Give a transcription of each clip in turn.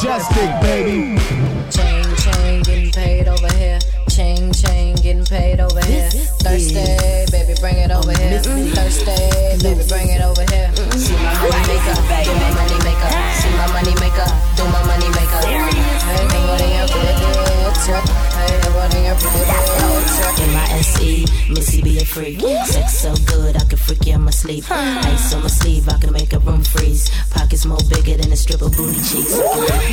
Majestik, baby. Chain, chain, getting paid over here. Chain, chain, getting paid over here. Thursday, baby, bring it over here. Thursday, baby, bring it over here. See my money maker, do my money maker. See my money maker, do my money maker. Hey, nobody else did it. Hey, nobody else did it. M-I-S-E, Missy be a freak. Sex so good, I can freak you in my sleep. Ice on my sleeve, I can make a room freeze. Pockets more bigger than a strip of booty cheeks.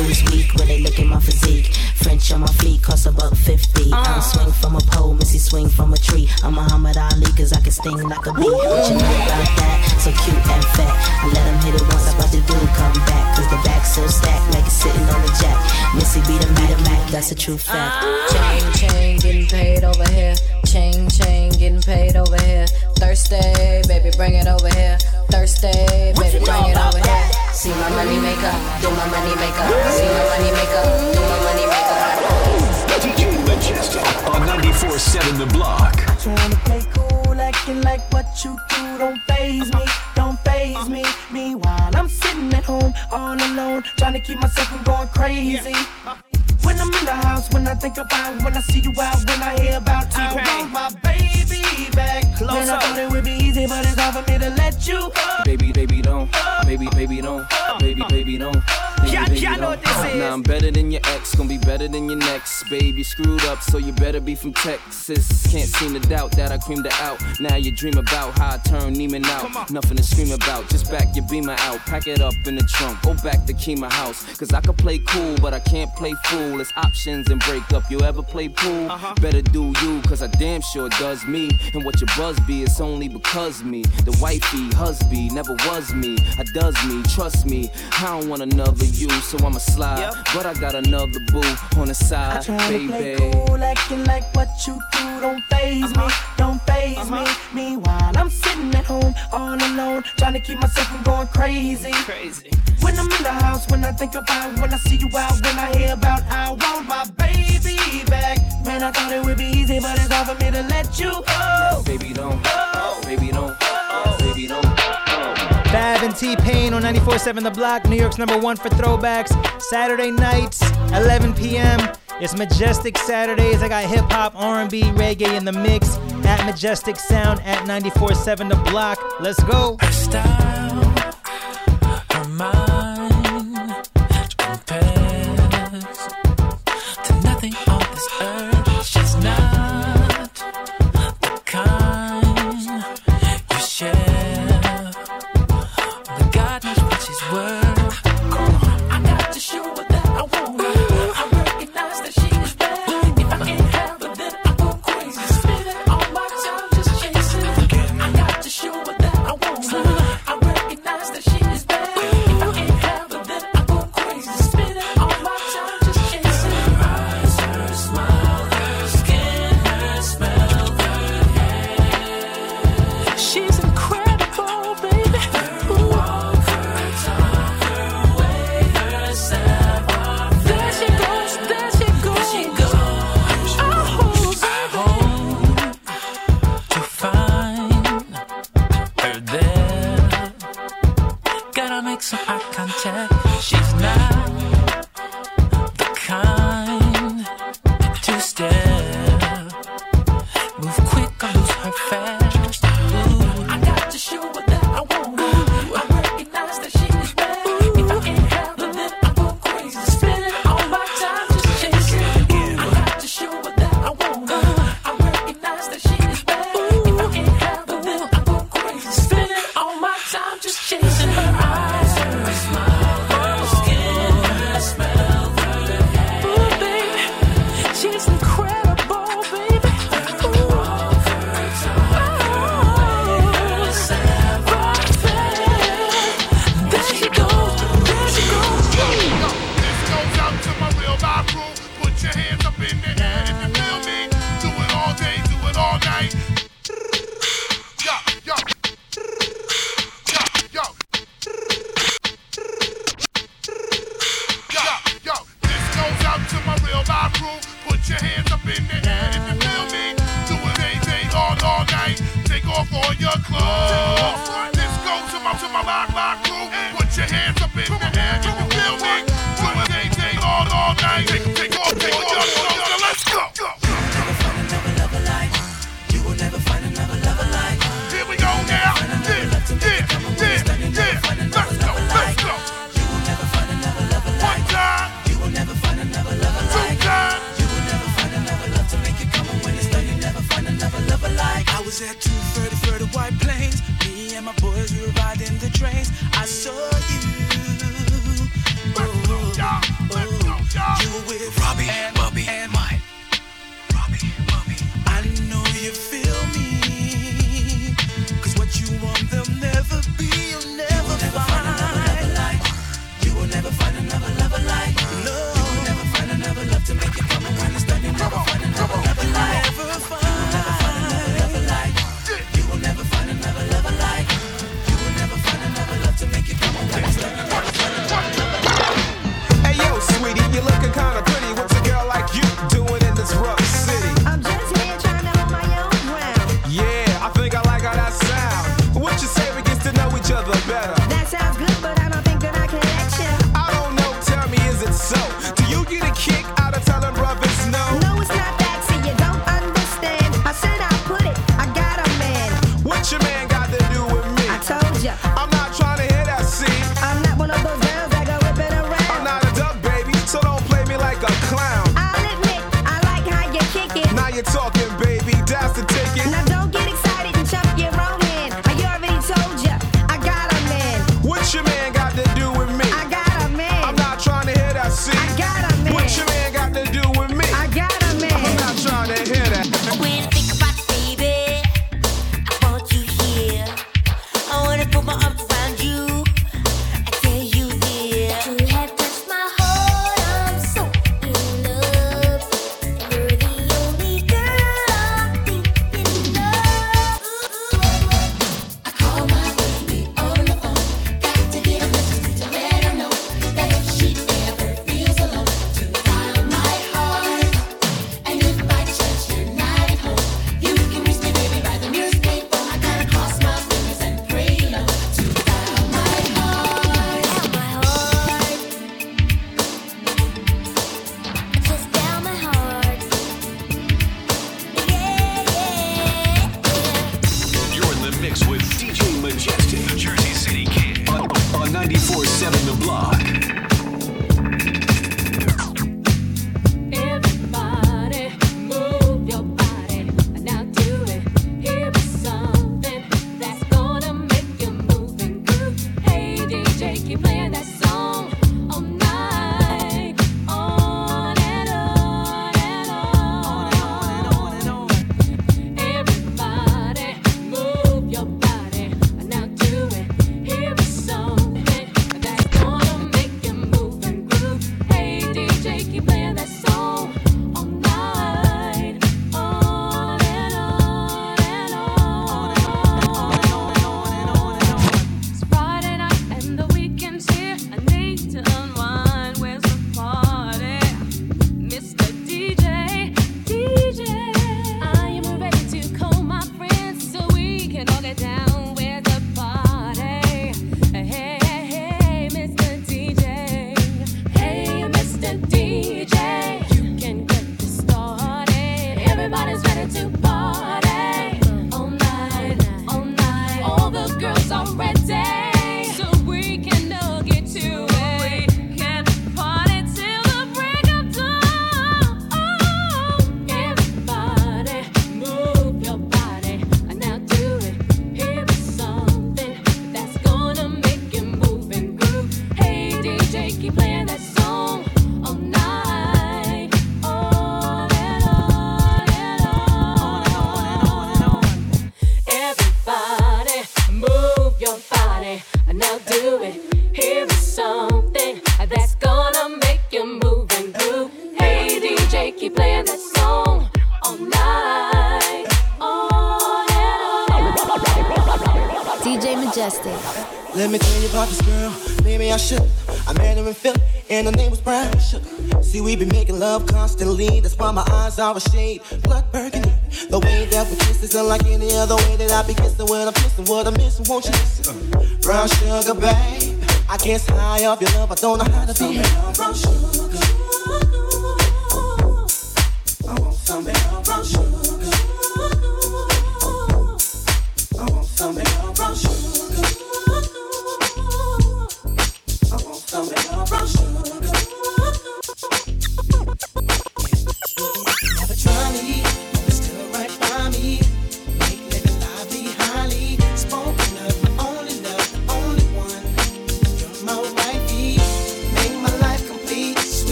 Lose weak when they look at my physique. French on my fleet cost about 50. Uh. I don't swing from a pole, Missy swing from a tree. I'm Muhammad Ali, cause I can sting like a bee. What you know about that? So cute and fat. I let him hit it once, I about to do come back. Cause the back's so stacked, like it's sitting on the jack. Missy be the Mac, Mac, that's a true fact. Uh. Chain, chain, getting paid over here. Chain, chain, getting paid over here. Thursday, baby, bring it over here. Thursday, baby, bring it over here. See my money maker, do my money maker. See my money maker, do my money maker. DJ Majestik on 94.7 The Block. Trying to play cool, acting like what you do don't phase me, don't phase me. Meanwhile, I'm sitting at home all alone, trying to keep myself from going crazy. When I'm in the house, when I think about, when I see you out, when I hear about you, I want oh, my baby back. Man, I thought it would be easy, but it's hard for me to let you go. Baby, baby, don't. Baby, baby, don't. Baby, baby, don't. Baby, Y'all- baby, y'all know don't. what this uh-huh. is. Now I'm better than your ex, gonna be better than your next. Baby, screwed up, so you better be from Texas. Can't seem to doubt that I creamed it out. Now you dream about how I turned Neiman out. Nothing to scream about, just back your beamer out. Pack it up in the trunk, go back to Kima House. Cause I could play cool, but I can't play fool. It's options and break up. You ever play pool? Uh-huh. Better do you, cause I damn sure does me. And what your buzz be, it's only because me. The wifey, husband, never was me. I does me, trust me. I don't want another you, so I'ma slide. But I got another boo on the side, Trying to play baby. cool, acting like what you do don't phase me, uh-huh. don't phase me. Uh-huh. Meanwhile, I'm sitting at home all alone, trying to keep myself from going crazy. Crazy. When I'm in the house, when I think about, when I see you out, when I hear about, I want my baby back. Man, I thought it would be easy, but it's hard for me to let you go. Baby, don't. Baby, don't. Baby, don't. Fab and T-Pain on 94.7 The Block, New York's number one for throwbacks. Saturday nights, 11 p.m. It's Majestik Saturdays. I got hip hop, R&B, reggae in the mix at Majestik Sound at 94.7 The Block. Let's go. Nothing on this earth. sour shade, blood burgundy. The way that we kiss is unlike any other way that I be kissing. What I'm kissing, what I'm missing, won't you listen? Brown sugar, babe. I guess high off your love, I don't know how to be. Brown sugar.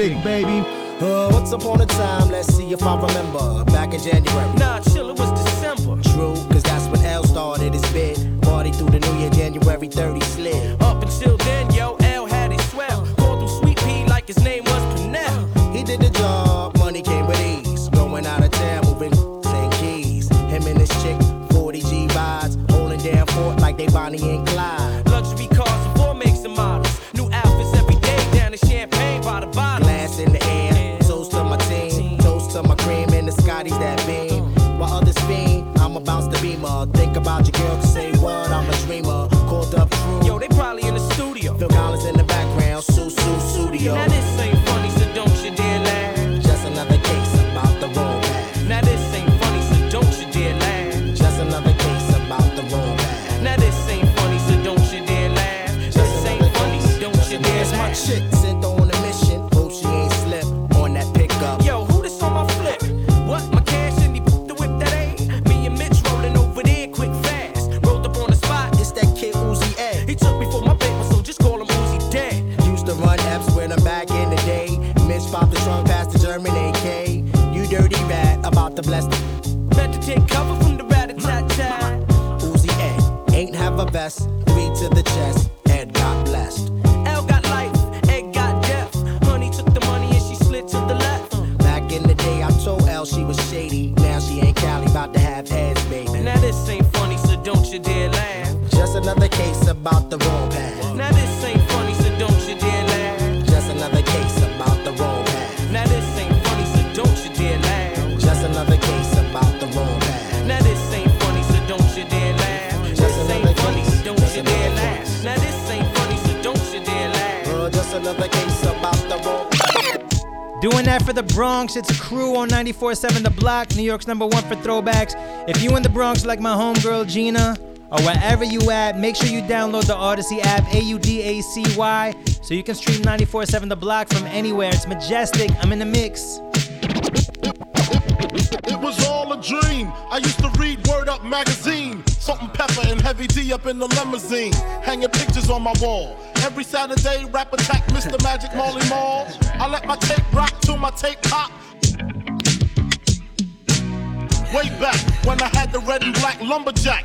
Majestik, baby. Uh, once upon a time, let's see if I remember. Back in January. Nah, chill, it was December. True, cause that's when L started his bid. Party through the new year, January 30 slid. Up until then, dirty rat about to bless the to take cover from the rat a tat tat. Uzi A. Ain't have a vest. Three to the chest. Ed got blessed. L got life, Egg got death. Honey took the money and she slid to the left. Back in the day, I told Elle she was shady. Now she ain't Cali, about to have heads, baby. Now this ain't funny, so don't you dare laugh. Just another case about the wrong path. Now this Doing that for the Bronx, it's a crew on 94.7 The Block, New York's number one for throwbacks. If you in the Bronx like my homegirl Gina, or wherever you at, make sure you download the Audacy app, A-U-D-A-C-Y, so you can stream 94.7 The Block from anywhere. It's Majestik. I'm in the mix. A dream. I used to read Word Up magazine. Salt-N-Pepa and Heavy D up in the limousine. Hanging pictures on my wall. Every Saturday, rap attack Mr. Magic Marley Marl. I let my tape rock till my tape pop. Way back when I had the red and black lumberjack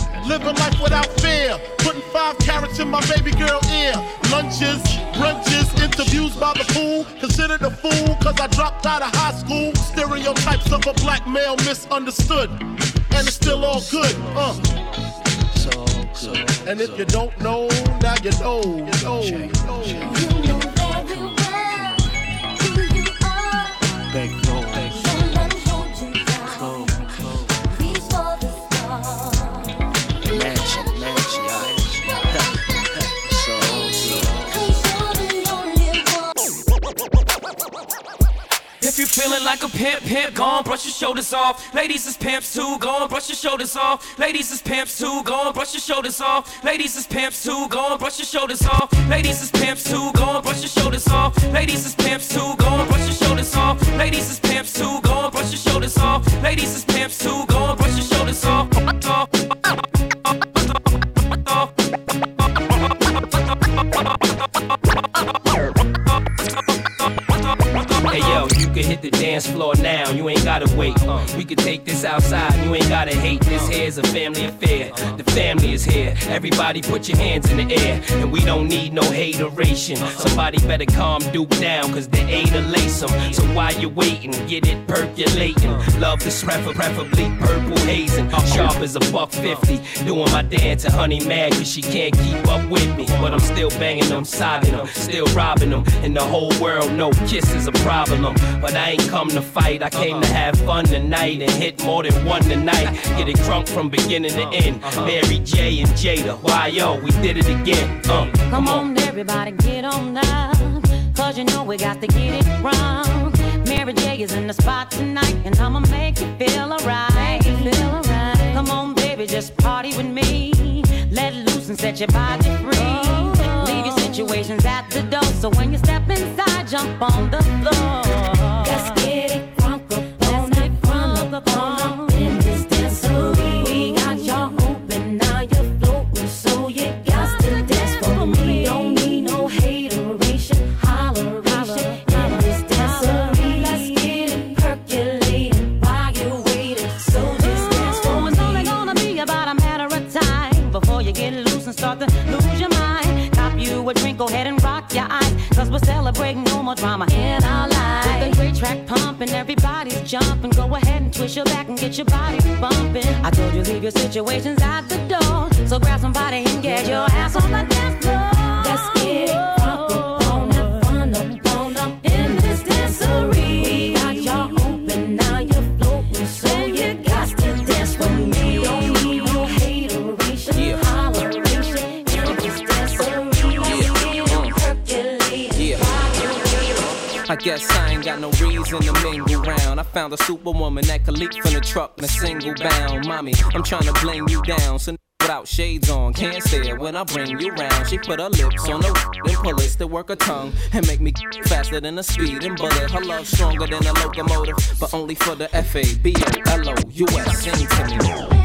Living life without fear. Putting five carrots in my baby girl ear. Lunches, brunches, interviews by the pool. Considered a fool cause I dropped out of high school. Stereotypes of a black male misunderstood. And it's still all good. Uh. So And if you don't know, now you know. You know. You know. Like a pimp, pimp, go on, brush your shoulders off. Ladies is pimps too, go on, brush your shoulders off. Ladies is pimps too, go on, brush your shoulders off. Ladies is pimps too, go on, brush your shoulders off. Ladies is pimps too, go on, brush your shoulders off. Ladies is pimps too, go on, brush your shoulders off. Ladies is pimps too, go on, brush your shoulders off. Ladies is pimps too, go brush your shoulders off. The dance floor now, you ain't gotta wait. Uh, we can take this outside, you ain't gotta hate. This here's a family affair. The family is here. Everybody put your hands in the air. And we don't need no hateration. Somebody better calm Duke down, cause they ain't a lace 'em. So while you're waiting, get it percolating. Love this prefer- preferably purple hazing. Sharp as a buck fifty. Doing my dance and honey mad cause she can't keep up with me. But I'm still banging them, sobbing them, still robbing them. And the whole world know kiss is a problem. But I ain't come to fight, I came to have fun tonight and hit more than one tonight. Get it crunk from beginning to end. Mary J and Jada, why yo, we did it again. Uh, Come on, everybody, get on up. Cause you know we got to get it wrong. Mary J is in the spot tonight, and I'ma make you. Feel alright. Come on, baby, just party with me. Let loose and set your body free. Leave your situations at the door, so when you step inside, jump on the floor. Your body bumping. I told you leave your situations at the door. Found a superwoman that could leap from the truck in a single bound. Mommy, I'm trying to bling you down. So without shades on, can't stare when I bring you round. She put her lips on the then pull it to work her tongue and make me faster than a speeding bullet. Her love stronger than a locomotive, but only for the F A B O L O U S. Sing to me.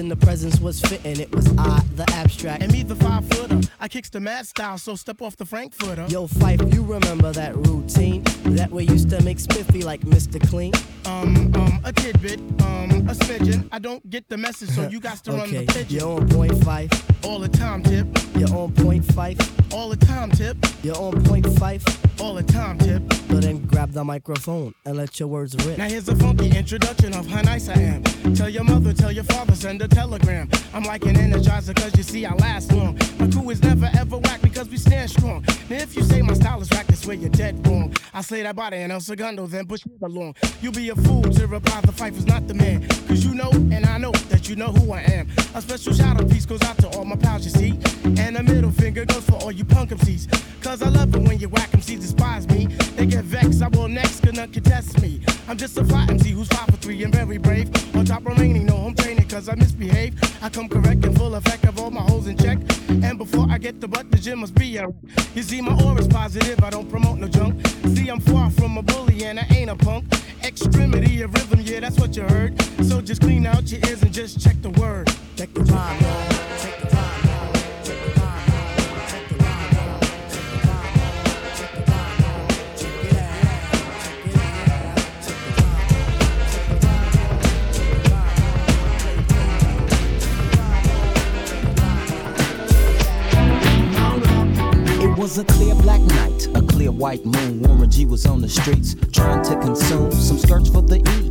And the presence was fitting. It was I, the abstract. And me, the five footer. I kicks the mad style, so step off the Frankfurter. Yo, Phife, you remember that routine? That we used to make spiffy like Mr. Clean? Um, um, a tidbit, um, a smidgen. I don't get the message, so you got to run Okay, the pigeon. you're on point Phife. All the time, tip. You're on point Phife. All the time, tip. You're on point Phife. All the time, tip. But then grab the microphone and let your words rip. Now here's a funky introduction of how nice I am. Tell your mother, tell your father, send a telegram. I'm like an energizer cause you see I last long. My crew is never ever whack because we stand strong. Now if you say my style is whack, that's where you're dead wrong. I slay that body and El Segundo, then push it along. You'll be a fool to reply the fight is not the man. Cause you know and I know that you know who I am. A special shout out piece goes out to all my pals you see. And a middle finger goes for all you punk MCs. Cause I love it when you whack MCs despise me. They get vexed, I will next, gonna contest me. I'm just a fly MC who's five for three and very brave. On top remaining, no home training cause I misbehave. I come correct and full effect of all my holes in check. And before I get the butt, the gym must be a You see, my aura's positive, I don't promote no junk. See, I'm far from a bully and I ain't a punk. Extremity of rhythm, yeah, that's what you heard. So just clean out your ears and just check the word. Check the rhyme, night, a clear white moon. Warren G was on the streets trying to consume some skirts for the E,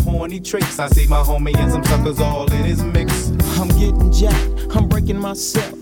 horny tricks. I see my homie and some suckers all in his mix. I'm getting jacked, I'm breaking myself.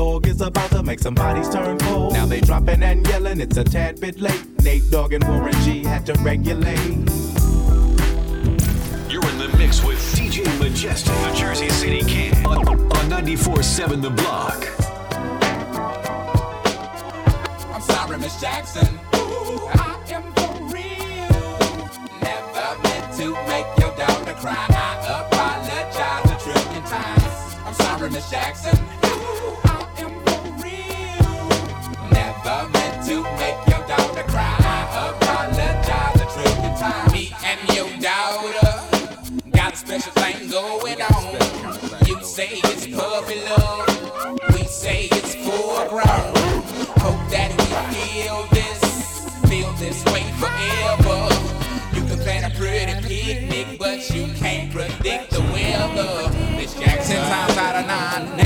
Dogg is about to make some bodies turn cold. Now they dropping and yelling, it's a tad bit late. Nate Dogg and Warren G had to regulate. You're in the mix with DJ Majestik, the Jersey City Kid, on, on 94.7 The Block. I'm sorry, Miss Jackson. Ooh, I am for real. Never meant to make your daughter cry. I apologize a trillion times. I'm sorry, Miss Jackson.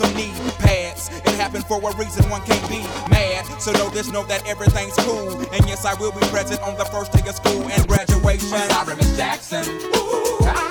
some knee pads. It happened for a reason, one can't be mad. So know this, know that everything's cool. And yes, I will be present on the first day of school and graduation. Miss Jackson. Ooh, I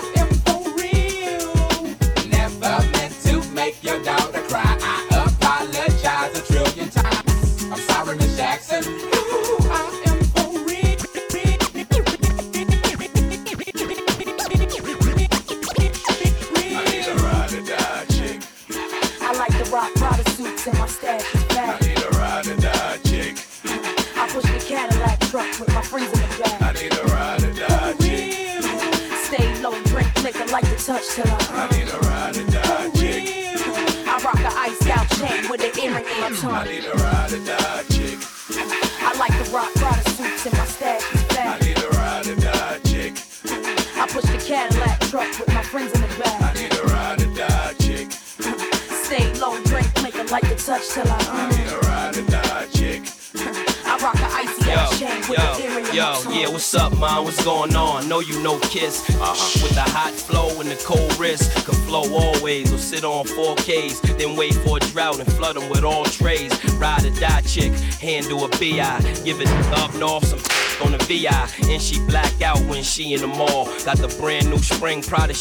going on? Know you know Kiss. Uh-huh. With the hot flow and the cold wrist. Can flow always or sit on 4Ks. Then wait for a drought and flood them with all trays. Ride or die chick, handle a BI. Give it up north, some on the VI. And she black out when she in the mall. Got the brand new spring the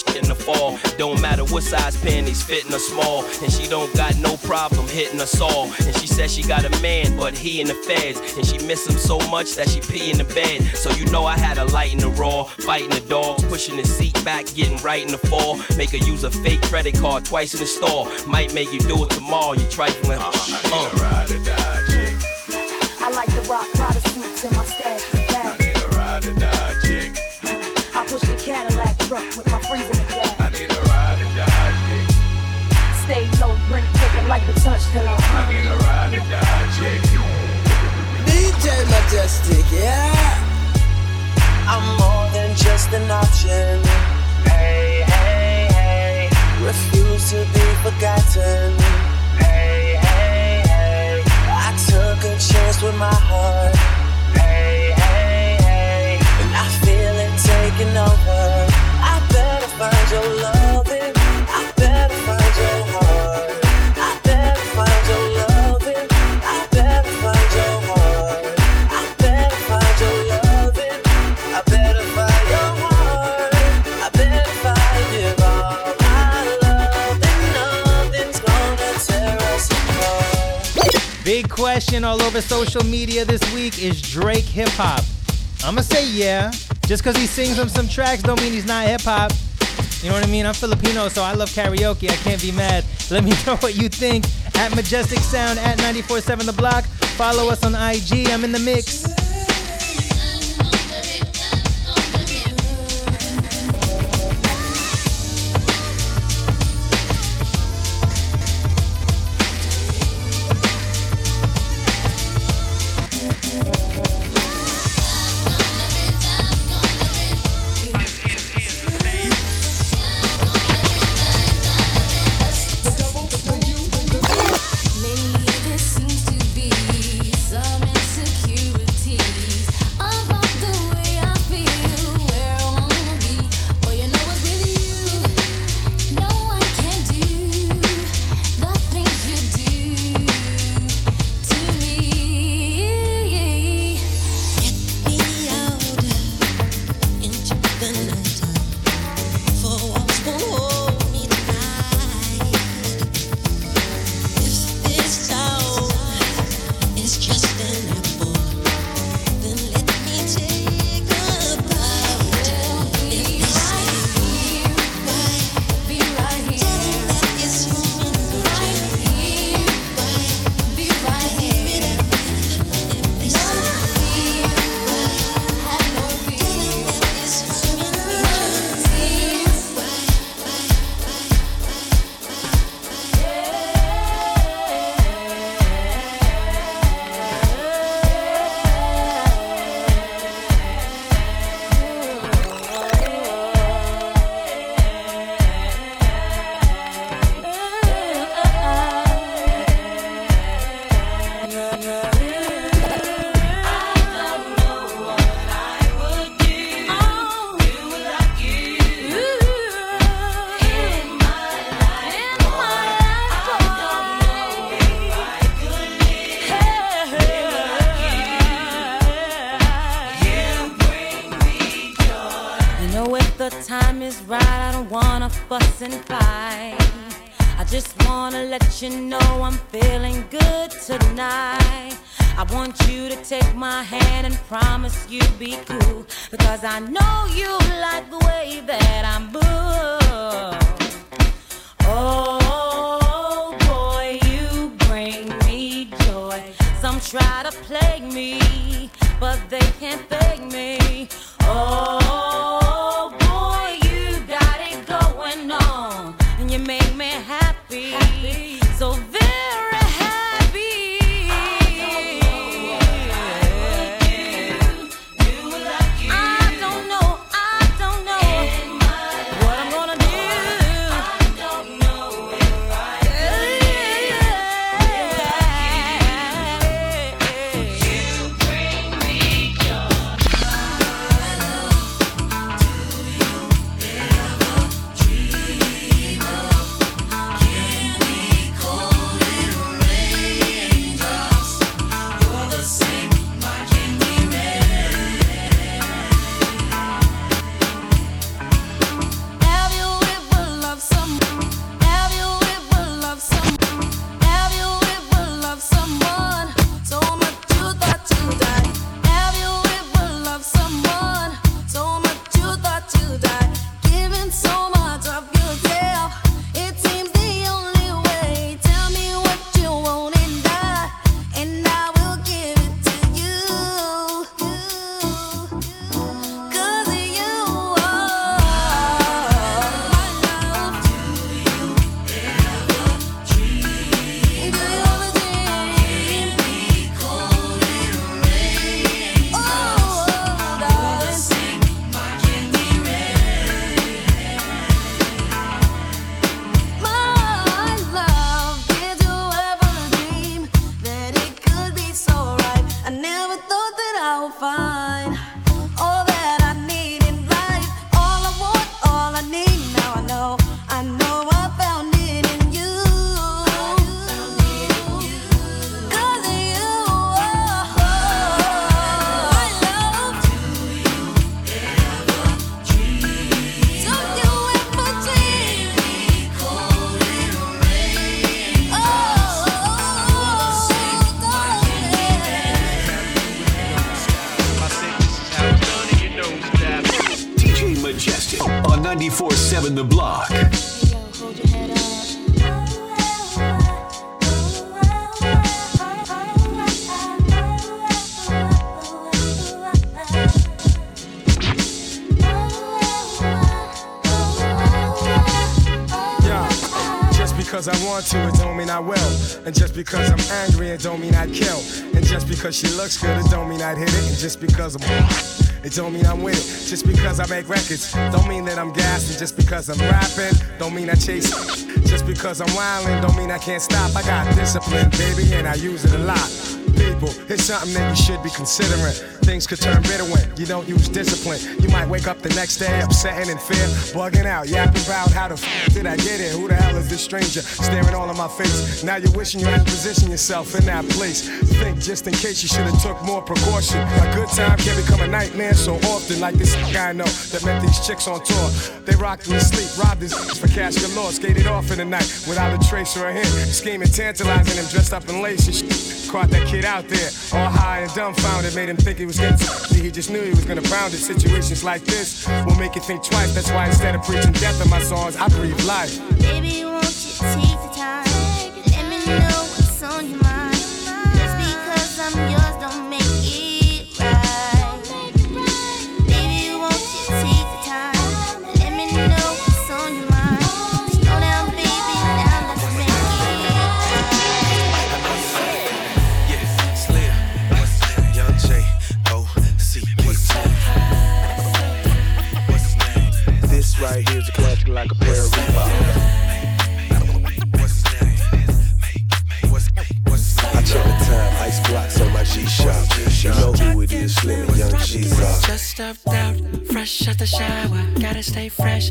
fall. Don't matter what size panties, fitting her small. And she don't got no problem hitting us all. And she says she got a man, but he in the feds. And she miss him so much that she pee in the bed. So you know I had a light in the raw, fighting the dogs, pushing the seat back, getting right in the fall. Make her use a fake credit card twice in the store. Might make you do it tomorrow, you trifling. Uh. Ride or die chick. I like the rock Prada suits and my stash touch till I. I need a ride or die. DJ Majestik, yeah. I'm more than just an option. Hey, hey, hey. Refuse to be forgotten. Hey, hey, hey. I took a chance with my heart. Question all over social media this week is Drake hip hop? I'ma say yeah. Just because he sings on some tracks don't mean he's not hip hop. You know what I mean? I'm Filipino, so I love karaoke. I can't be mad. Let me know what you think at Majestik Sound at 94.7 The Block. Follow us on IG. I'm in the mix. You know I'm feeling good tonight. I want you to take my hand and promise you'll be cool. Because I know you like the way that I'm moved. Oh boy, you bring me joy. Some try to plague me, but they can't fake me. Oh On 94.7 The Block. Because I want to, it don't mean I will. And just because I'm angry, it don't mean I kill. And just because she looks good, it don't mean I'd hit it. And just because I'm it don't mean I'm with it. Just because I make records, don't mean that I'm gassed. And just because I'm rapping, don't mean I chase. Just because I'm wildin', don't mean I can't stop. I got discipline, baby, and I use it a lot. People, it's something that you should be considering. Things could turn bitter when you don't use discipline. You might wake up the next day upset and in fear, bugging out, yapping about how the f did I get here? Who the hell is this stranger staring all in my face? Now you're wishing you had positioned yourself in that place. Think just in case you should have took more precaution. A good time can become a nightmare so often, like this guy I know that met these chicks on tour. They rocked to sleep, robbed his for cash galore, skated off in the night without a trace or a hint. Scheming, tantalizing him, dressed up in lace and shit. Caught that kid out there, all high and dumbfounded, made him think he was getting See, he just knew he was gonna pound it. Situations like this will make you think twice. That's why instead of preaching death in my songs, I breathe life. Baby, won't you take the time? Let me know what's on your mind. Just because I'm yours stay fresh,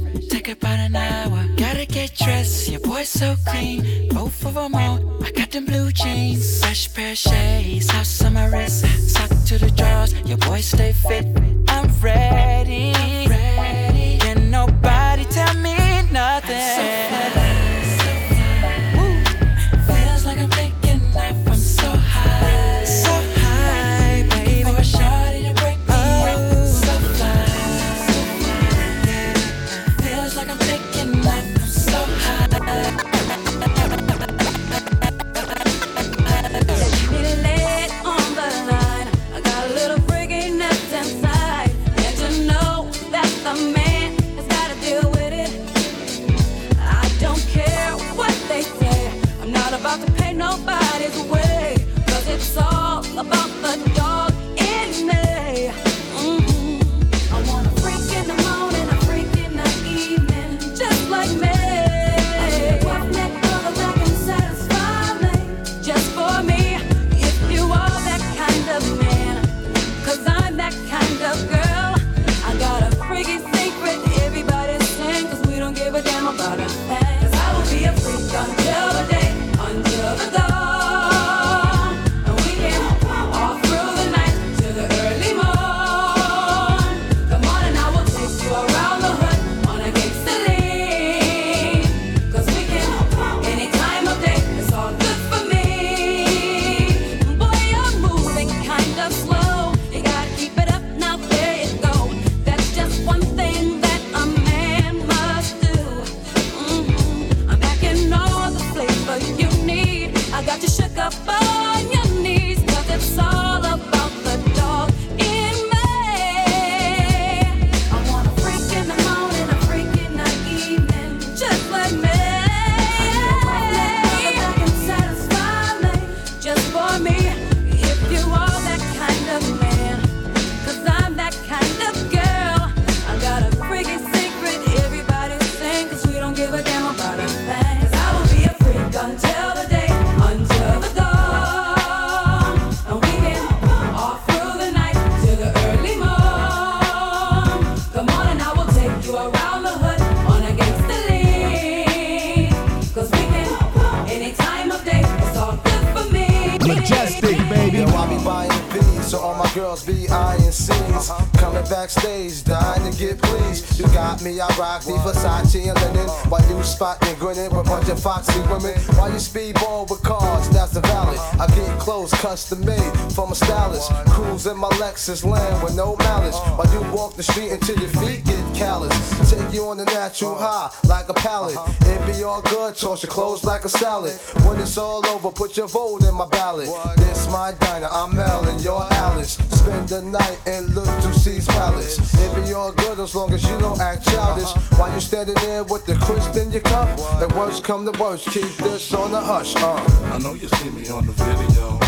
So all my girls be eyeing Cease. Uh-huh. Backstage, dying to get pleased. You got me, I rock the Versace and linen. While you spotting and grinning with a bunch of foxy women. While you speedball with cars, that's the valley. I get clothes custom made from a stylist. Cruise in my Lexus land with no malice. While you walk the street until your feet get callous. Take you on the natural high like a pallet. It be all good, toss your clothes like a salad. When it's all over, put your vote in my ballot. This my diner, I'm Mel and you're Alice. Spend the night and look to Cease palace. It be all good as long as you don't act childish. While you standing there with the crisp in your cup, the worst come to worst, keep this on the hush. Uh. I know you see me on the video.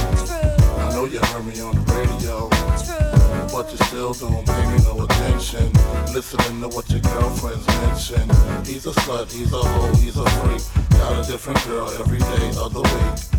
I know you heard me on the radio. But you still don't pay me no attention. Listening to what your girlfriends mention. He's a slut, he's a hoe, he's a freak. Got a different girl every day of the week.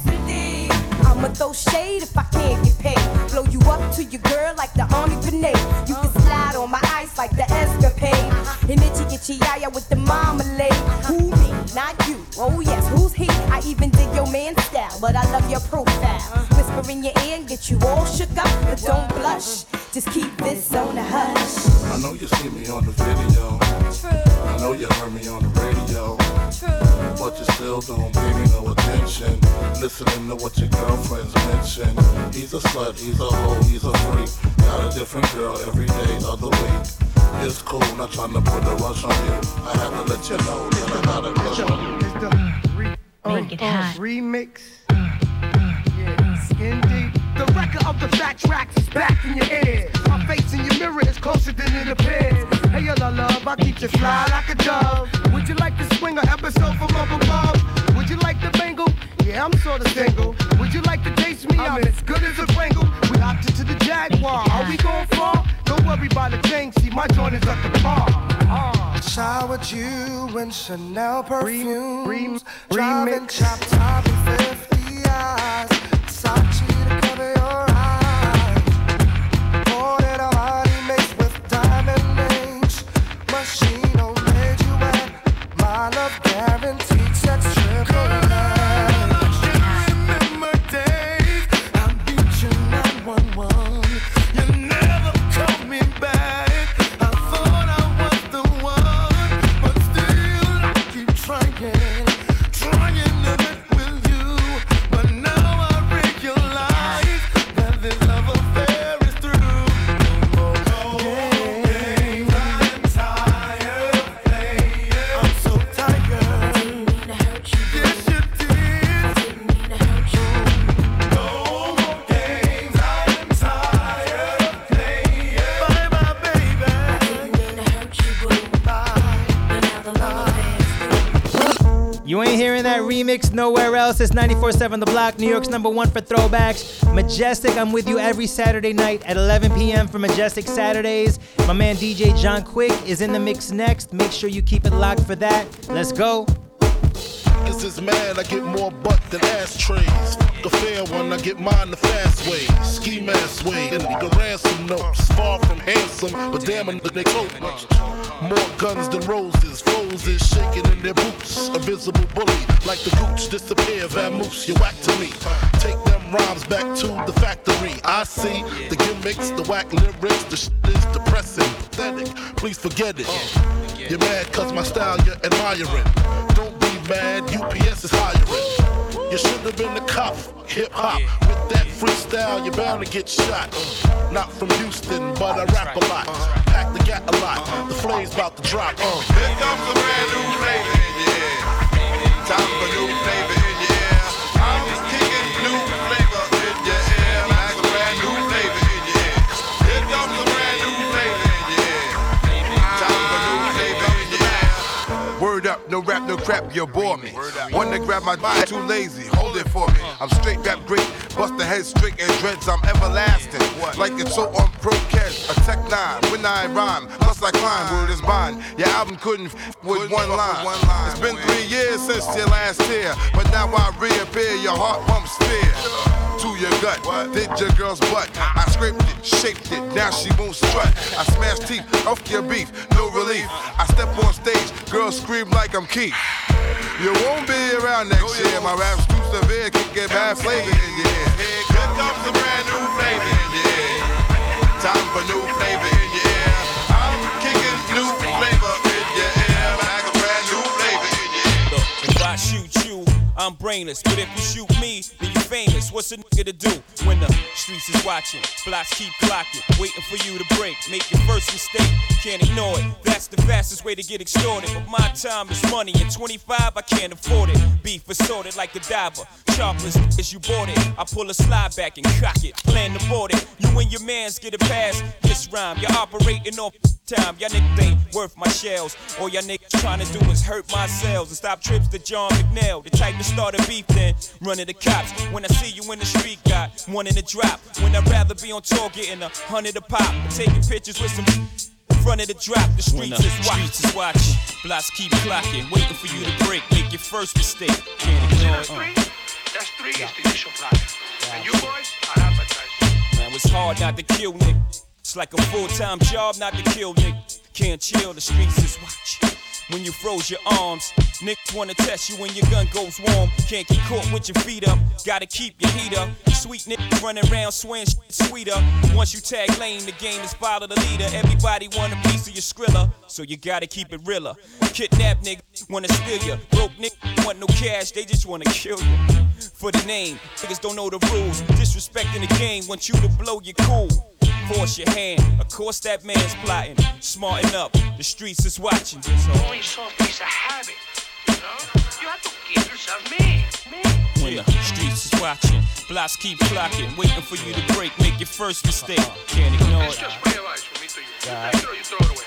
I'ma throw shade if I can't get paid. Blow you up to your girl like the army grenade. You can slide on my ice like the escapade. And itchy itchy yaya with the marmalade. Who me? Not you. Oh yes, who's he? I even dig your man style, but I love your profile. Whisper in your ear and get you all shook up, but don't blush. Just keep this on the hush. I know you see me on the video. True. I know you heard me on the radio. But you still don't pay me no attention. Listening to what your girlfriends mention. He's a slut, he's a hoe, he's a freak. Got a different girl every day of the week. It's cool, not trying to put a rush on you. I had to let you know that I got a crush on you. Make it hot. Remix. Yeah, skin deep. The record of the fat tracks is back in your ears. My face in your mirror is closer than it appears. Hey, yo, la love, I keep you fly like a dove. Would you like to swing an episode from up above? Would you like the bangle? Yeah, I'm sorta single. Would you like to taste me? I'm as good as a Pringle. We hopped into the Jaguar. Are we going far? Don't worry about the thing. See, my joint is at the bar. Showered you in Chanel perfumes. remix. Driving chop top and 50 eyes. Versace nowhere else. It's 94.7 The Block, New York's number one for throwbacks. Majestik, I'm with you every Saturday night at 11 p.m. for Majestik Saturdays. My man DJ John Quick is in the mix next. Make sure you keep it locked for that. Let's go. Cause is mad, I get more butt than ashtrays. A fair one, I get mine the fast way. Ski mask way, and the ransom notes. Far from handsome, but damn they. More guns than roses, foes is shaking in their boots. A visible bully, like the gooch disappear, vamoose, you whack to me. Take them rhymes back to the factory. I see the gimmicks, the whack lyrics, the shit is depressing, pathetic. Please forget it. You're mad cause my style you're admiring. Don't be mad, UPS is hiring. You should have been a cop, hip hop. With that freestyle, you're bound to get shot. Not from Houston, but I rap a lot. Pack the gat a lot. The flame's about to drop. Uh. Here comes a brand no rap, no crap, you bore me. Wanna grab my body, too lazy, hold it for me. I'm straight rap great, bust the head straight and dreads, I'm everlasting. Like it's so on pro cash, a tech nine, when I rhyme, plus I climb, word is bond. Your album couldn't f- with one line. It's been three years since your last tear, but now I reappear, your heart pumps fear. To your gut, did your girl's butt. I scraped it, shaped it, now she won't strut. I smashed teeth off your beef, no relief. I step on stage, girls scream like I'm Keith. You won't be around next year. My rap's too severe, can get bad flavor in your ear. Here comes a brand new flavor in your. Time for new flavor I'm brainless. But if you shoot me, then you famous. What's a nigga to do when the streets is watching? Blocks keep clocking, waiting for you to break. Make your first mistake, can't ignore it. That's the fastest way to get extorted. But my time is money, and 25 I can't afford it. Beef assorted like the diver. Sharpless as you bought it. I pull a slide back and cock it. Plan to board it. You and your mans get a pass. This rhyme, you're operating off time. Y'all niggas ain't worth my shells. All y'all niggas trying to do is hurt my cells and stop trips to John McNeil. The type to start a beef, then run to the cops. When I see you in the street, got one in the drop. When I'd rather be on tour getting a hundred a pop. Taking pictures with some in front of the drop. The streets is watching. Streets is watching. Blocks keep clocking, waiting for you to break. Make your first mistake. Can't ignore it. Uh. That's three is the initial plan. And you boys are advertising. Man, it's hard not to kill niggas. It's like a full-time job not to kill niggas. Can't chill, the streets is watching. When you froze your arms, niggas wanna test you when your gun goes warm. Can't get caught with your feet up, gotta keep your heat up. Sweet niggas running around swaying shit sweeter. Once you tag lane, the game is follow the leader. Everybody want a piece of your skrilla, so you gotta keep it realer. Kidnap niggas wanna steal you. Broke niggas want no cash, they just wanna kill you. For the name, niggas don't know the rules. Disrespecting the game, want you to blow your cool. Force your hand, of course that man's plotting. Smarten up, the streets is watching. So Only soft piece of habit. You know? You have to keep yourself mean. when the streets is watching, blocks keep clocking, waiting for you to break, make your first mistake. Uh-huh. Can't ignore It's it. just my advice from me to you. You take it or you throw it away.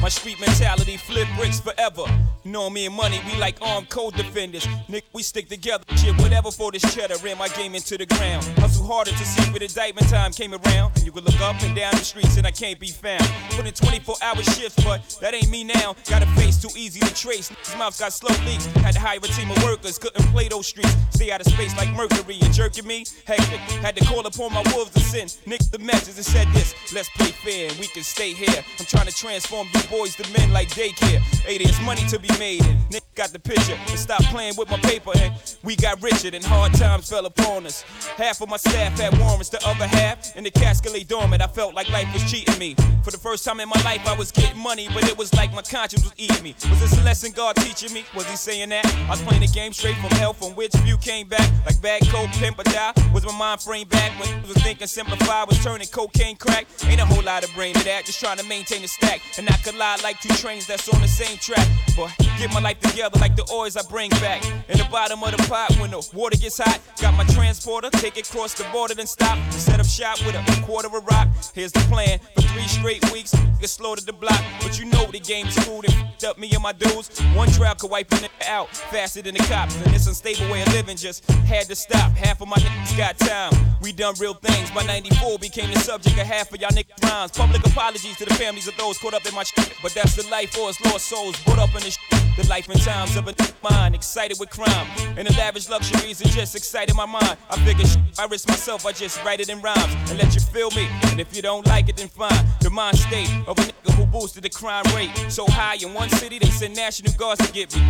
My street mentality flip bricks forever. You know me and money, we like armed co-defenders. Nick, we stick together. Shit, whatever for this cheddar. Ran my game into the ground. Hustle harder to see when indictment time came around. You could look up and down the streets and I can't be found. Put in 24 hour shifts, but that ain't me now. Got a face too easy to trace. His mouth got slow leaks. Had to hire a team of workers, couldn't play those streets. Stay out of space like Mercury and jerking me. Hectic. Had to call upon my wolves to sin. Nick the message and said this. Let's play fair and we can stay here. I'm trying to transform you boys to men like daycare. Hey, there's money to be made and got the picture. And stop playing with my paper and we got richer and hard times fell upon us. Half of my staff had warrants, the other half in the Cascade dormant. I felt like life was cheating me. For the first time in my life, I was getting money, but it was like my conscience was eating me. Was this a lesson God teaching me? Was he saying that? I was playing the game straight from hell, from which view came back. Like bad coke, pimp or die. Was my mind frame back when I was thinking simplify, was turning cocaine crack. Ain't a whole lot of brain to that, just trying to maintain the stack. And I could lie like two trains that's on the same track. But get my life together like the oils I bring back. In the bottom of the pot when the water gets hot. Got my transporter, take it across the border, then stop. Set up shop with a quarter of a rock. Here's the plan for three straight weeks. Get slaughtered the block, but you know the game's. They f***ed up me and my dudes. One drought could wipe nigga out faster than the cops. And this unstable way of living just had to stop. Half of my niggas got time. We done real things. By 94 became the subject of half of y'all niggas' rhymes. Public apologies to the families of those caught up in my shit. But that's the life for us lost souls. Brought up in the shit. The life and times of a mind, excited with crime. And the lavish luxuries that just excited my mind. I figure shit, I risk myself, I just write it in rhymes and let you feel me. And if you don't like it, then fine. The mind state of a nigga who boosted the crime rate so high in one city, they sent National Guards to get me.